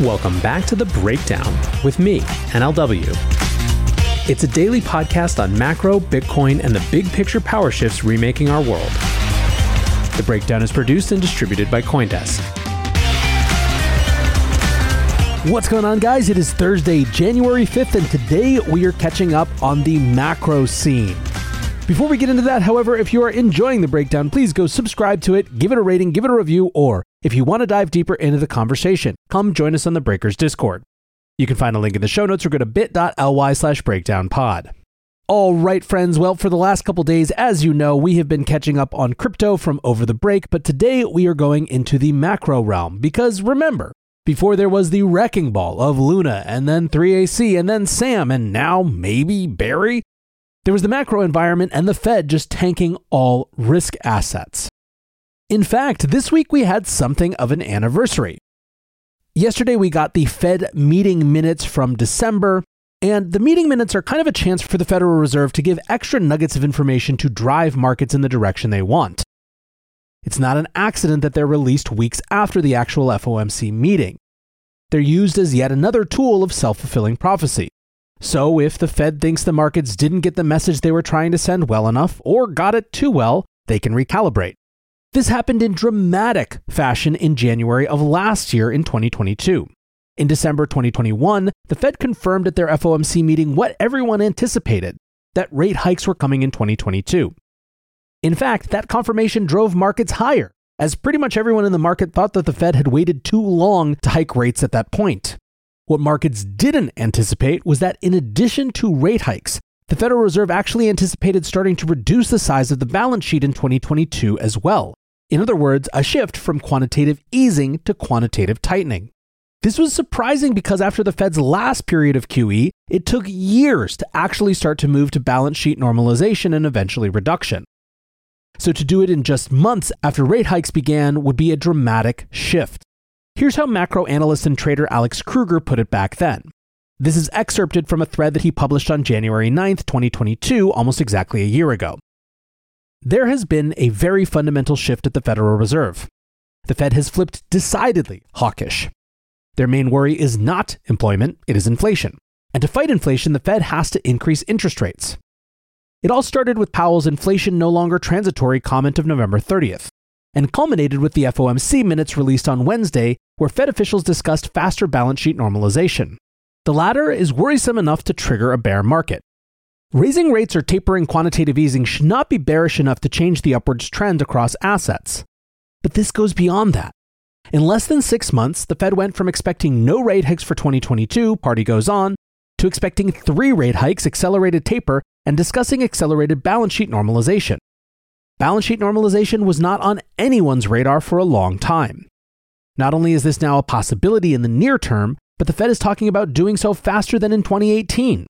Welcome back to The Breakdown with me, NLW. It's a daily podcast on macro, Bitcoin, and the big picture power shifts remaking our world. The Breakdown is produced and distributed by CoinDesk. What's going on, guys? It is Thursday, January 5th, and today we are catching up on the macro scene. Before we get into that, however, if you are enjoying the breakdown, please go subscribe to it, give it a rating, give it a review, or if you want to dive deeper into the conversation, come join us on the Breakers Discord. You can find a link in the show notes or go to bit.ly slash breakdownpod. All right, friends. Well, for the last couple days, as you know, we have been catching up on crypto from over the break, but today we are going into the macro realm because remember, before there was the wrecking ball of Luna and then 3AC and then Sam and now maybe Barry, there was the macro environment and the Fed just tanking all risk assets. In fact, this week we had something of an anniversary. Yesterday we got the Fed meeting minutes from December, and the meeting minutes are kind of a chance for the Federal Reserve to give extra nuggets of information to drive markets in the direction they want. It's not an accident that they're released weeks after the actual FOMC meeting. They're used as yet another tool of self fulfilling prophecy. So, if the Fed thinks the markets didn't get the message they were trying to send well enough, or got it too well, they can recalibrate. This happened in dramatic fashion in January of last year in 2022. In December 2021, the Fed confirmed at their FOMC meeting what everyone anticipated that rate hikes were coming in 2022. In fact, that confirmation drove markets higher, as pretty much everyone in the market thought that the Fed had waited too long to hike rates at that point. What markets didn't anticipate was that in addition to rate hikes, the Federal Reserve actually anticipated starting to reduce the size of the balance sheet in 2022 as well. In other words, a shift from quantitative easing to quantitative tightening. This was surprising because after the Fed's last period of QE, it took years to actually start to move to balance sheet normalization and eventually reduction. So to do it in just months after rate hikes began would be a dramatic shift. Here's how macro analyst and trader Alex Kruger put it back then. This is excerpted from a thread that he published on January 9th, 2022, almost exactly a year ago. There has been a very fundamental shift at the Federal Reserve. The Fed has flipped decidedly hawkish. Their main worry is not employment, it is inflation. And to fight inflation, the Fed has to increase interest rates. It all started with Powell's inflation no longer transitory comment of November 30th and culminated with the FOMC minutes released on Wednesday, where Fed officials discussed faster balance sheet normalization. The latter is worrisome enough to trigger a bear market. Raising rates or tapering quantitative easing should not be bearish enough to change the upwards trend across assets. But this goes beyond that. In less than six months, the Fed went from expecting no rate hikes for 2022, party goes on, to expecting three rate hikes, accelerated taper, and discussing accelerated balance sheet normalization. Balance sheet normalization was not on anyone's radar for a long time. Not only is this now a possibility in the near term, but the Fed is talking about doing so faster than in 2018.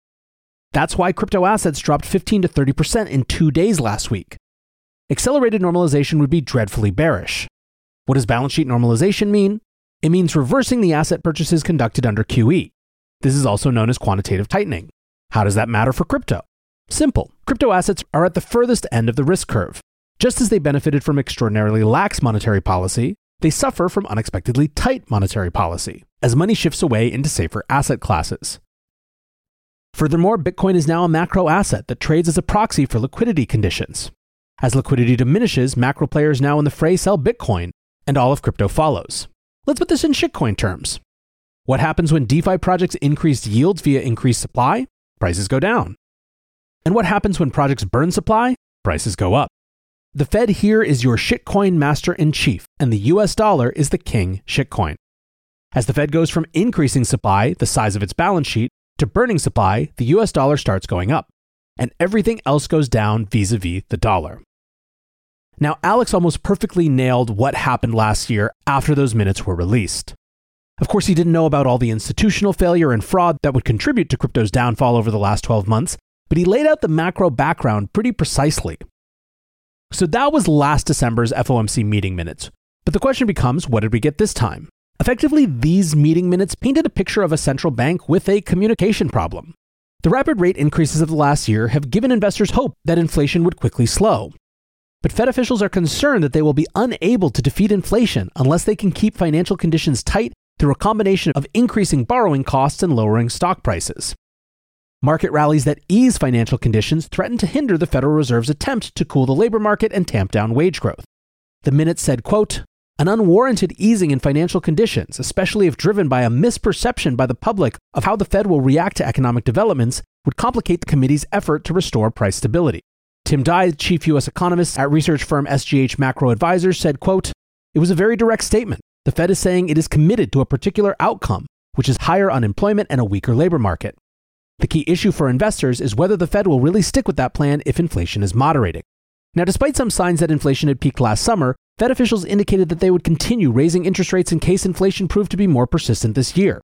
That's why crypto assets dropped 15 to 30% in two days last week. Accelerated normalization would be dreadfully bearish. What does balance sheet normalization mean? It means reversing the asset purchases conducted under QE. This is also known as quantitative tightening. How does that matter for crypto? Simple. Crypto assets are at the furthest end of the risk curve. Just as they benefited from extraordinarily lax monetary policy, they suffer from unexpectedly tight monetary policy as money shifts away into safer asset classes. Furthermore, Bitcoin is now a macro asset that trades as a proxy for liquidity conditions. As liquidity diminishes, macro players now in the fray sell Bitcoin, and all of crypto follows. Let's put this in shitcoin terms. What happens when DeFi projects increase yields via increased supply? Prices go down. And what happens when projects burn supply? Prices go up. The Fed here is your shitcoin master in chief, and the US dollar is the king shitcoin. As the Fed goes from increasing supply, the size of its balance sheet, to burning supply, the US dollar starts going up, and everything else goes down vis a vis the dollar. Now, Alex almost perfectly nailed what happened last year after those minutes were released. Of course, he didn't know about all the institutional failure and fraud that would contribute to crypto's downfall over the last 12 months, but he laid out the macro background pretty precisely. So that was last December's FOMC meeting minutes. But the question becomes what did we get this time? Effectively, these meeting minutes painted a picture of a central bank with a communication problem. The rapid rate increases of the last year have given investors hope that inflation would quickly slow. But Fed officials are concerned that they will be unable to defeat inflation unless they can keep financial conditions tight through a combination of increasing borrowing costs and lowering stock prices. Market rallies that ease financial conditions threaten to hinder the Federal Reserve's attempt to cool the labor market and tamp down wage growth. The minute said, quote, an unwarranted easing in financial conditions, especially if driven by a misperception by the public of how the Fed will react to economic developments, would complicate the committee's effort to restore price stability. Tim Duy, chief U.S. economist at research firm SGH Macro Advisors, said, quote, It was a very direct statement. The Fed is saying it is committed to a particular outcome, which is higher unemployment and a weaker labor market. The key issue for investors is whether the Fed will really stick with that plan if inflation is moderating. Now, despite some signs that inflation had peaked last summer, Fed officials indicated that they would continue raising interest rates in case inflation proved to be more persistent this year.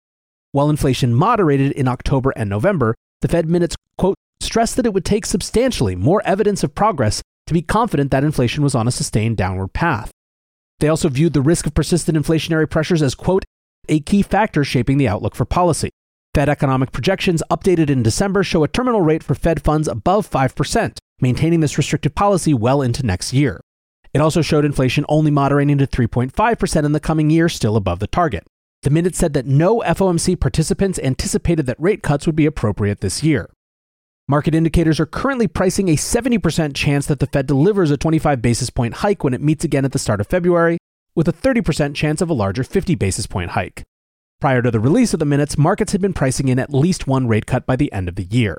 While inflation moderated in October and November, the Fed minutes, quote, stressed that it would take substantially more evidence of progress to be confident that inflation was on a sustained downward path. They also viewed the risk of persistent inflationary pressures as, quote, a key factor shaping the outlook for policy. Fed economic projections updated in December show a terminal rate for Fed funds above 5%, maintaining this restrictive policy well into next year. It also showed inflation only moderating to 3.5% in the coming year, still above the target. The minute said that no FOMC participants anticipated that rate cuts would be appropriate this year. Market indicators are currently pricing a 70% chance that the Fed delivers a 25 basis point hike when it meets again at the start of February, with a 30% chance of a larger 50 basis point hike. Prior to the release of the minutes, markets had been pricing in at least one rate cut by the end of the year.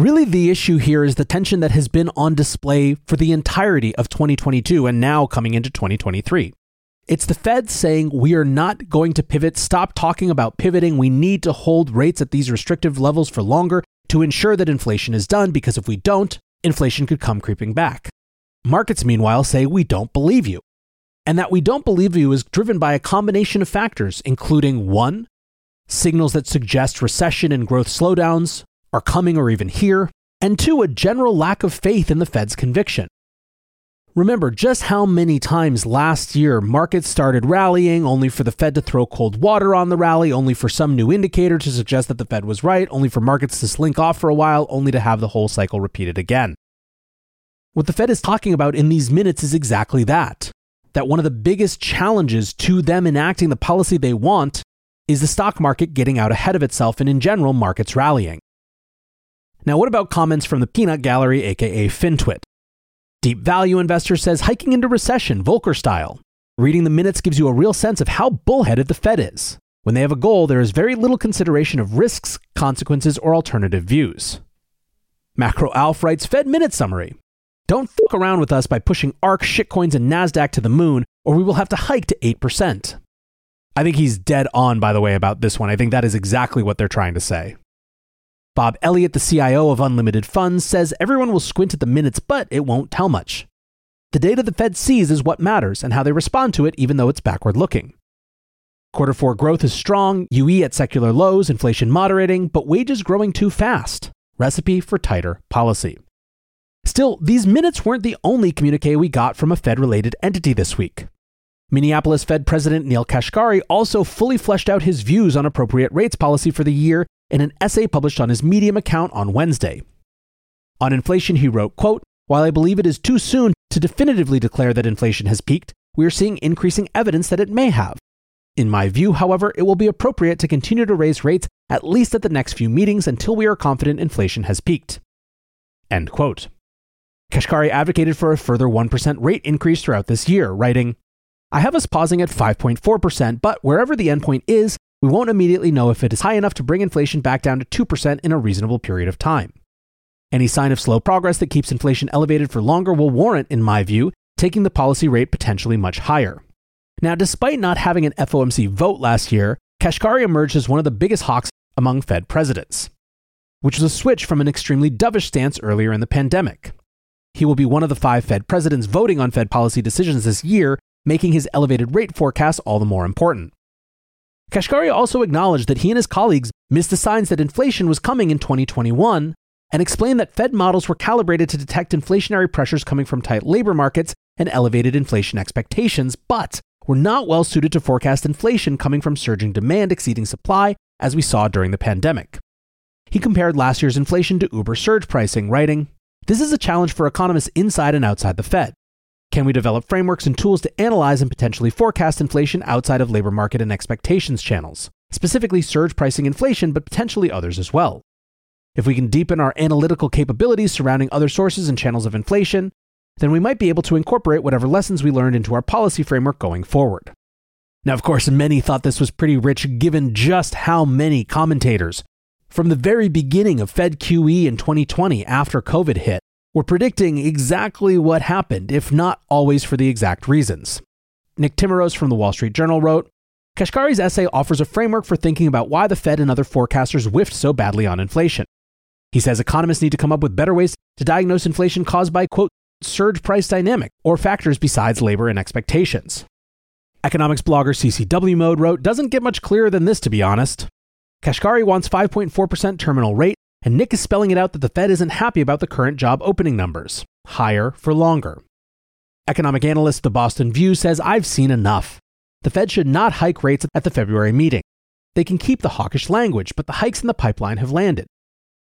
Really, the issue here is the tension that has been on display for the entirety of 2022 and now coming into 2023. It's the Fed saying we are not going to pivot, stop talking about pivoting. We need to hold rates at these restrictive levels for longer to ensure that inflation is done because if we don't, inflation could come creeping back. Markets, meanwhile, say we don't believe you. And that we don't believe you is driven by a combination of factors, including one, signals that suggest recession and growth slowdowns are coming or even here, and two, a general lack of faith in the Fed's conviction. Remember just how many times last year markets started rallying only for the Fed to throw cold water on the rally, only for some new indicator to suggest that the Fed was right, only for markets to slink off for a while, only to have the whole cycle repeated again. What the Fed is talking about in these minutes is exactly that. That one of the biggest challenges to them enacting the policy they want is the stock market getting out ahead of itself and, in general, markets rallying. Now, what about comments from the peanut gallery, aka FinTwit? Deep Value Investor says hiking into recession, Volcker style. Reading the minutes gives you a real sense of how bullheaded the Fed is. When they have a goal, there is very little consideration of risks, consequences, or alternative views. Macro Alf writes Fed Minute Summary. Don't fuck around with us by pushing ARK, shitcoins, and NASDAQ to the moon, or we will have to hike to 8%. I think he's dead on, by the way, about this one. I think that is exactly what they're trying to say. Bob Elliott, the CIO of Unlimited Funds, says everyone will squint at the minutes, but it won't tell much. The data the Fed sees is what matters and how they respond to it, even though it's backward looking. Quarter four growth is strong, UE at secular lows, inflation moderating, but wages growing too fast. Recipe for tighter policy. Still, these minutes weren't the only communique we got from a Fed related entity this week. Minneapolis Fed President Neel Kashkari also fully fleshed out his views on appropriate rates policy for the year in an essay published on his Medium account on Wednesday. On inflation, he wrote, quote, While I believe it is too soon to definitively declare that inflation has peaked, we are seeing increasing evidence that it may have. In my view, however, it will be appropriate to continue to raise rates at least at the next few meetings until we are confident inflation has peaked. End quote. Kashkari advocated for a further 1% rate increase throughout this year, writing, I have us pausing at 5.4%, but wherever the endpoint is, we won't immediately know if it is high enough to bring inflation back down to 2% in a reasonable period of time. Any sign of slow progress that keeps inflation elevated for longer will warrant, in my view, taking the policy rate potentially much higher. Now, despite not having an FOMC vote last year, Kashkari emerged as one of the biggest hawks among Fed presidents, which was a switch from an extremely dovish stance earlier in the pandemic. He will be one of the five Fed presidents voting on Fed policy decisions this year, making his elevated rate forecast all the more important. Kashkari also acknowledged that he and his colleagues missed the signs that inflation was coming in 2021 and explained that Fed models were calibrated to detect inflationary pressures coming from tight labor markets and elevated inflation expectations, but were not well suited to forecast inflation coming from surging demand exceeding supply, as we saw during the pandemic. He compared last year's inflation to Uber surge pricing, writing, This is a challenge for economists inside and outside the Fed. Can we develop frameworks and tools to analyze and potentially forecast inflation outside of labor market and expectations channels, specifically surge pricing inflation, but potentially others as well? If we can deepen our analytical capabilities surrounding other sources and channels of inflation, then we might be able to incorporate whatever lessons we learned into our policy framework going forward. Now, of course, many thought this was pretty rich given just how many commentators, from the very beginning of Fed QE in 2020 after COVID hit, were predicting exactly what happened, if not always for the exact reasons. Nick Timiraos from the Wall Street Journal wrote Kashkari's essay offers a framework for thinking about why the Fed and other forecasters whiffed so badly on inflation. He says economists need to come up with better ways to diagnose inflation caused by, quote, surge price dynamic or factors besides labor and expectations. Economics blogger CCW Mode wrote, doesn't get much clearer than this, to be honest. Kashkari wants 5.4% terminal rate, and Nick is spelling it out that the Fed isn't happy about the current job opening numbers. Higher for longer. Economic analyst The Boston View says, I've seen enough. The Fed should not hike rates at the February meeting. They can keep the hawkish language, but the hikes in the pipeline have landed.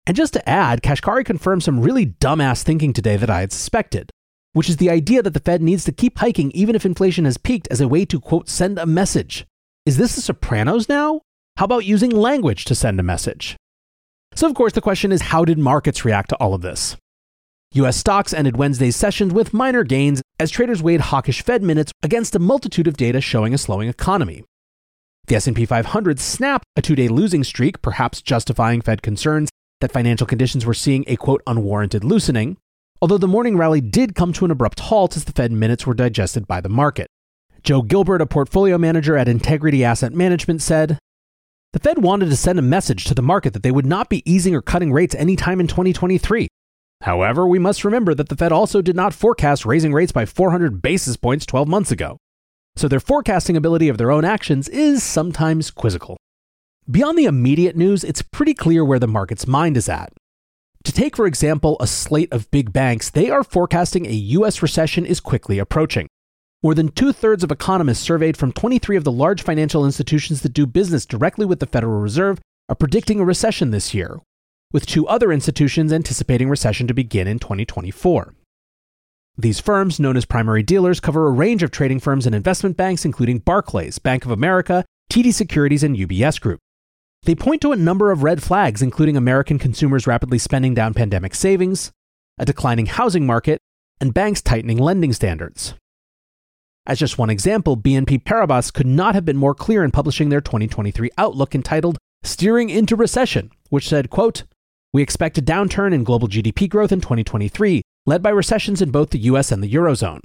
And just to add, Kashkari confirmed some really dumbass thinking today that I had suspected, which is the idea that the Fed needs to keep hiking even if inflation has peaked as a way to, quote, send a message. Is this the Sopranos now? How about using language to send a message? So, of course, the question is how did markets react to all of this? US stocks ended Wednesday's sessions with minor gains as traders weighed hawkish Fed minutes against a multitude of data showing a slowing economy. The S&P 500 snapped a two-day losing streak, perhaps justifying Fed concerns that financial conditions were seeing a quote unwarranted loosening, although the morning rally did come to an abrupt halt as the Fed minutes were digested by the market. Joe Gilbert, a portfolio manager at Integrity Asset Management, said, the Fed wanted to send a message to the market that they would not be easing or cutting rates anytime in 2023. However, we must remember that the Fed also did not forecast raising rates by 400 basis points 12 months ago. So their forecasting ability of their own actions is sometimes quizzical. Beyond the immediate news, it's pretty clear where the market's mind is at. To take, for example, a slate of big banks, they are forecasting a US recession is quickly approaching. More than two thirds of economists surveyed from 23 of the large financial institutions that do business directly with the Federal Reserve are predicting a recession this year, with two other institutions anticipating recession to begin in 2024. These firms, known as primary dealers, cover a range of trading firms and investment banks, including Barclays, Bank of America, TD Securities, and UBS Group. They point to a number of red flags, including American consumers rapidly spending down pandemic savings, a declining housing market, and banks tightening lending standards. As just one example, BNP Paribas could not have been more clear in publishing their 2023 outlook entitled Steering into Recession, which said, quote, "We expect a downturn in global GDP growth in 2023, led by recessions in both the US and the eurozone.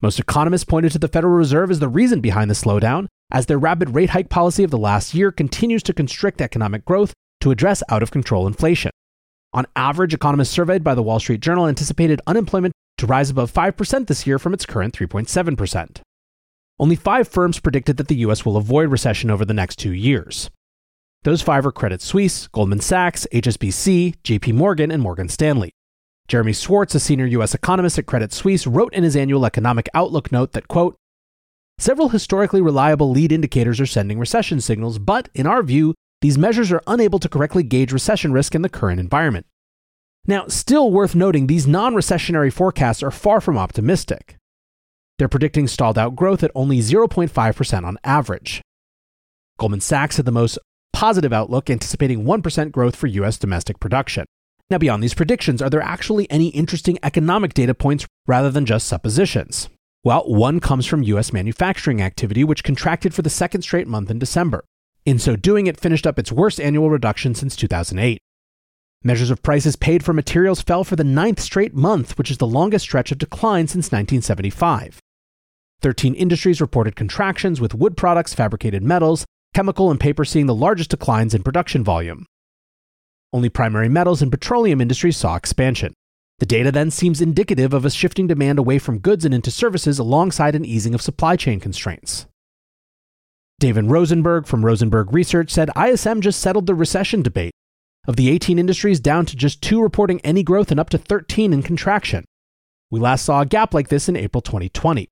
Most economists pointed to the Federal Reserve as the reason behind the slowdown, as their rapid rate hike policy of the last year continues to constrict economic growth to address out of control inflation. On average, economists surveyed by the Wall Street Journal anticipated unemployment to rise above 5% this year from its current 3.7%. Only five firms predicted that the US will avoid recession over the next two years. Those five are Credit Suisse, Goldman Sachs, HSBC, JP Morgan, and Morgan Stanley. Jeremy Schwartz, a senior US economist at Credit Suisse, wrote in his annual economic outlook note that, quote, Several historically reliable lead indicators are sending recession signals, but in our view, these measures are unable to correctly gauge recession risk in the current environment. Now, still worth noting, these non recessionary forecasts are far from optimistic. They're predicting stalled out growth at only 0.5% on average. Goldman Sachs had the most positive outlook, anticipating 1% growth for US domestic production. Now, beyond these predictions, are there actually any interesting economic data points rather than just suppositions? Well, one comes from US manufacturing activity, which contracted for the second straight month in December. In so doing, it finished up its worst annual reduction since 2008. Measures of prices paid for materials fell for the ninth straight month, which is the longest stretch of decline since 1975. 13 industries reported contractions, with wood products, fabricated metals, chemical, and paper seeing the largest declines in production volume. Only primary metals and petroleum industries saw expansion. The data then seems indicative of a shifting demand away from goods and into services alongside an easing of supply chain constraints. David Rosenberg from Rosenberg Research said ISM just settled the recession debate. Of the 18 industries, down to just two reporting any growth and up to 13 in contraction. We last saw a gap like this in April 2020.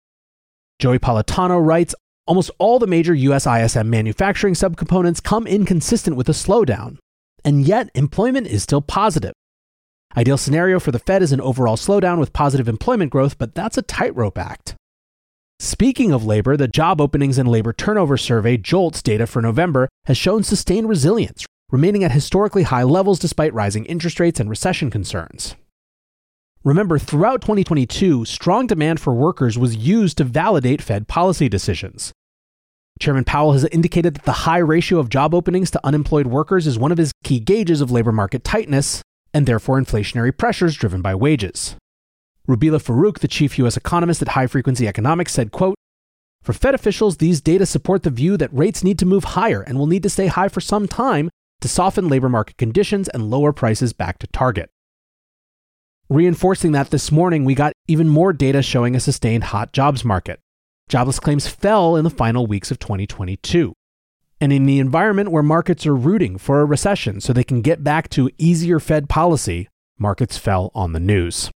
Joey Politano writes Almost all the major US ISM manufacturing subcomponents come inconsistent with a slowdown, and yet employment is still positive. Ideal scenario for the Fed is an overall slowdown with positive employment growth, but that's a tightrope act. Speaking of labor, the Job Openings and Labor Turnover Survey, JOLTS data for November, has shown sustained resilience, remaining at historically high levels despite rising interest rates and recession concerns. Remember, throughout 2022, strong demand for workers was used to validate Fed policy decisions. Chairman Powell has indicated that the high ratio of job openings to unemployed workers is one of his key gauges of labor market tightness, and therefore inflationary pressures driven by wages. Rubeela Farooqi, the chief U.S. economist at High Frequency Economics, said, quote, For Fed officials, these data support the view that rates need to move higher and will need to stay high for some time to soften labor market conditions and lower prices back to target. Reinforcing that this morning, we got even more data showing a sustained hot jobs market. Jobless claims fell in the final weeks of 2022. And in the environment where markets are rooting for a recession so they can get back to easier Fed policy, markets fell on the news.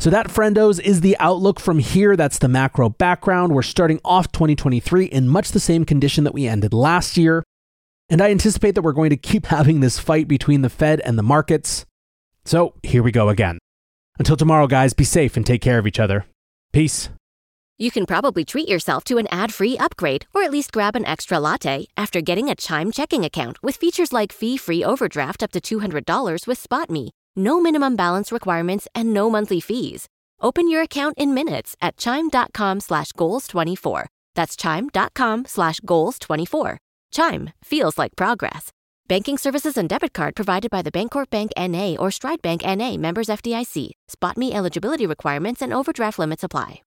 So, that, friendos, is the outlook from here. That's the macro background. We're starting off 2023 in much the same condition that we ended last year. And I anticipate that we're going to keep having this fight between the Fed and the markets. So, here we go again. Until tomorrow, guys, be safe and take care of each other. Peace. You can probably treat yourself to an ad free upgrade or at least grab an extra latte after getting a Chime checking account with features like fee free overdraft up to $200 with SpotMe. No minimum balance requirements and no monthly fees. Open your account in minutes at chime.com slash goals24. That's chime.com slash goals24. Chime feels like progress. Banking services and debit card provided by the Bancorp Bank NA or Stride Bank NA members FDIC. SpotMe eligibility requirements and overdraft limits apply.